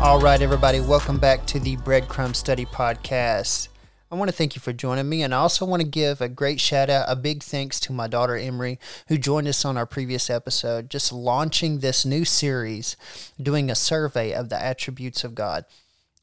right, everybody, welcome back to the Breadcrumb Study Podcast. I want to thank you for joining me, and I also want to give a great shout out, a big thanks to my daughter Emery, who joined us on our previous episode, just launching this new series, doing a survey of the attributes of God.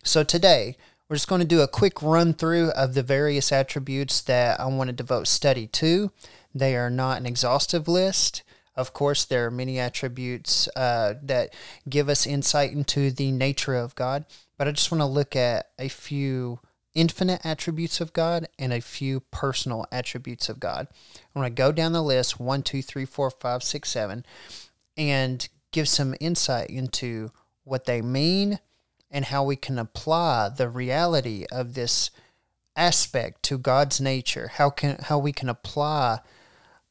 So today, we're just going to do a quick run through of the various attributes that I want to devote study to. They are not an exhaustive list. Of course, there are many attributes uh, that give us insight into the nature of God, but I just want to look at a few infinite attributes of God and a few personal attributes of God. I'm going to go down the list one, two, three, four, five, six, seven, and give some insight into what they mean and how we can apply the reality of this aspect to God's nature. How can how we can apply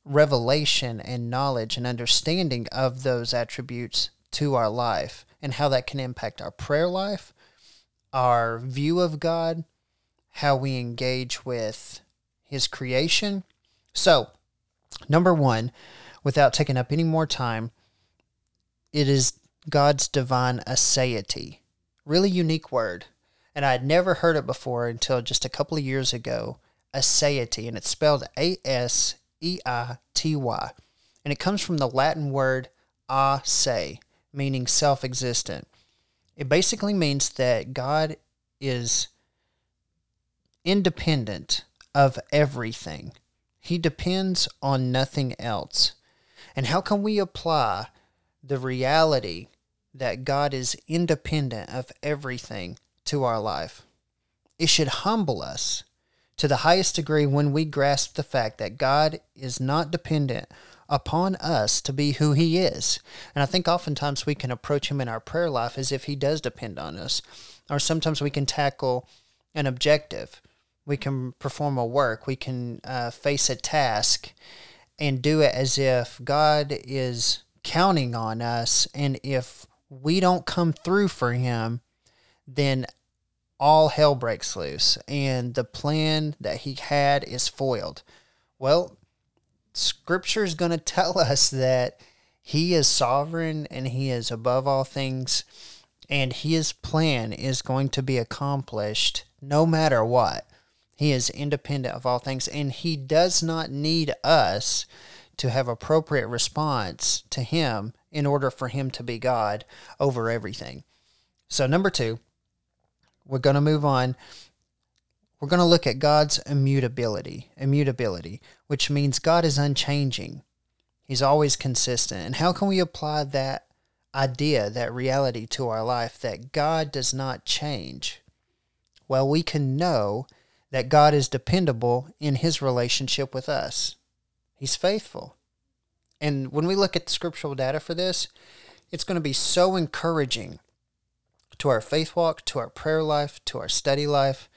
revelation and knowledge and understanding of those attributes to our life and how that can impact our prayer life, our view of God, how we engage with His creation. So, number one, without taking up any more time, it is God's divine aseity. Really unique word. And I had never heard it before until just a couple of years ago. Aseity, and it's spelled A S E I T Y. And it comes from the Latin word a se, meaning self existent. It basically means that God is independent of everything, He depends on nothing else. And how can we apply the reality that God is independent of everything to our life? It should humble us to the highest degree when we grasp the fact that God is not dependent upon us to be who He is. And I think oftentimes we can approach Him in our prayer life as if He does depend on us. Or sometimes we can tackle an objective, we can perform a work, we can uh, face a task and do it as if God is counting on us. And if we don't come through for Him, then all hell breaks loose and the plan that he had is foiled. Well, scripture is going to tell us that he is sovereign and he is above all things and his plan is going to be accomplished no matter what. He is independent of all things and he does not need us to have appropriate response to him in order for him to be God over everything. So number 2, we're going to move on. We're going to look at God's immutability, immutability, which means God is unchanging. He's always consistent. And how can we apply that idea, that reality to our life that God does not change? Well, we can know that God is dependable in his relationship with us. He's faithful. And when we look at the scriptural data for this, it's going to be so encouraging to our faith walk, to our prayer life, to our study life.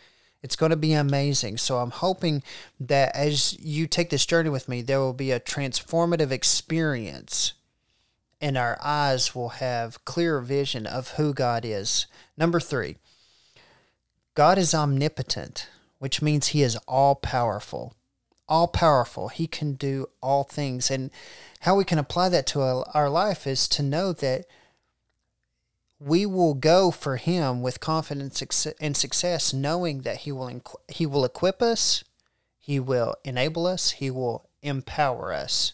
It's going to be amazing. So I'm hoping that as you take this journey with me, there will be a transformative experience and our eyes will have clearer vision of who God is. Number three, God is omnipotent, which means he is all powerful. All powerful. He can do all things. And how we can apply that to our life is to know that we will go for him with confidence and success knowing that he will he will equip us he will enable us he will empower us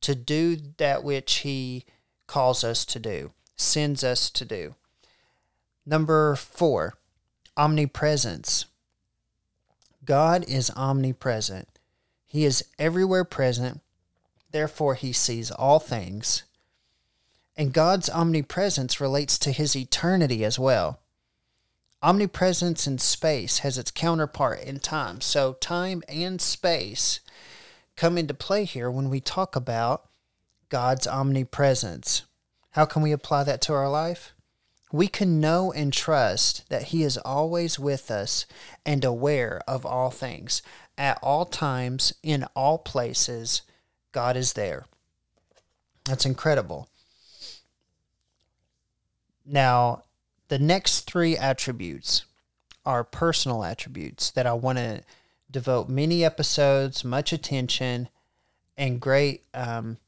to do that which he calls us to do sends us to do. Number 4 omnipresence. God is omnipresent. He is everywhere present. Therefore he sees all things and God's omnipresence relates to his eternity as well. Omnipresence in space has its counterpart in time. So, time and space come into play here when we talk about God's omnipresence. How can we apply that to our life? We can know and trust that He is always with us and aware of all things. At all times, in all places, God is there. That's incredible. Now, the next three attributes are personal attributes that I want to devote many episodes, much attention, and great um,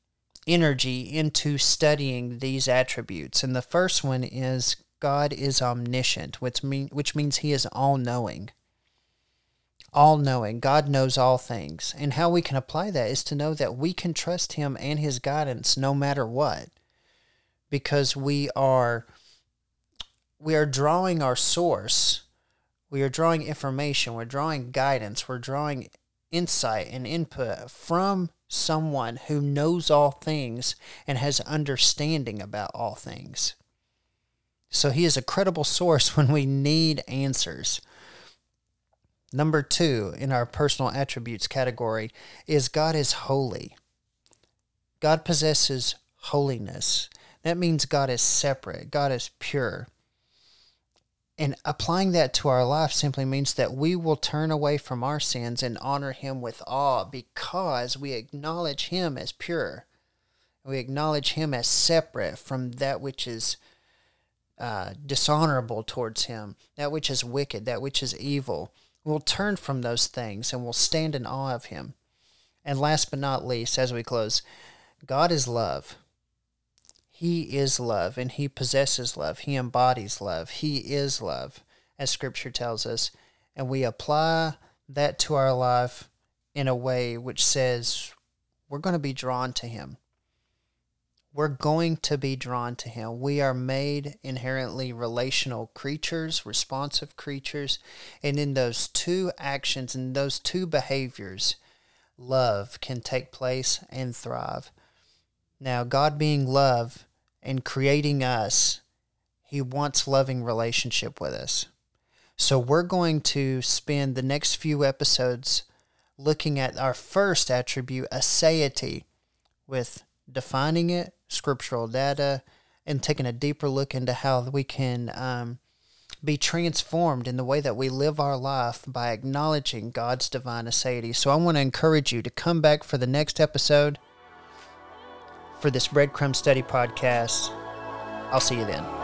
energy into studying these attributes. And the first one is God is omniscient, which mean which means he is all knowing. All knowing. God knows all things. And how we can apply that is to know that we can trust him and his guidance no matter what. Because we are we are drawing our source. We are drawing information, we're drawing guidance, we're drawing insight and input from someone who knows all things and has understanding about all things. So he is a credible source when we need answers. Number two in our personal attributes category is God is holy. God possesses holiness. That means God is separate, God is pure. And applying that to our life simply means that we will turn away from our sins and honor Him with awe because we acknowledge Him as pure. We acknowledge Him as separate from that which is uh, dishonorable towards Him, that which is wicked, that which is evil. We'll turn from those things and we'll stand in awe of Him. And last but not least, as we close, God is love. He is love and he possesses love. He embodies love. He is love, as scripture tells us. And we apply that to our life in a way which says we're going to be drawn to him. We're going to be drawn to him. We are made inherently relational creatures, responsive creatures. And in those two actions, in those two behaviors, love can take place and thrive. Now, God being love and creating us, He wants loving relationship with us. So we're going to spend the next few episodes looking at our first attribute, aseity, with defining it, scriptural data, and taking a deeper look into how we can um, be transformed in the way that we live our life by acknowledging God's divine aseity. So I want to encourage you to come back for the next episode for this Breadcrumb Study podcast. I'll see you then.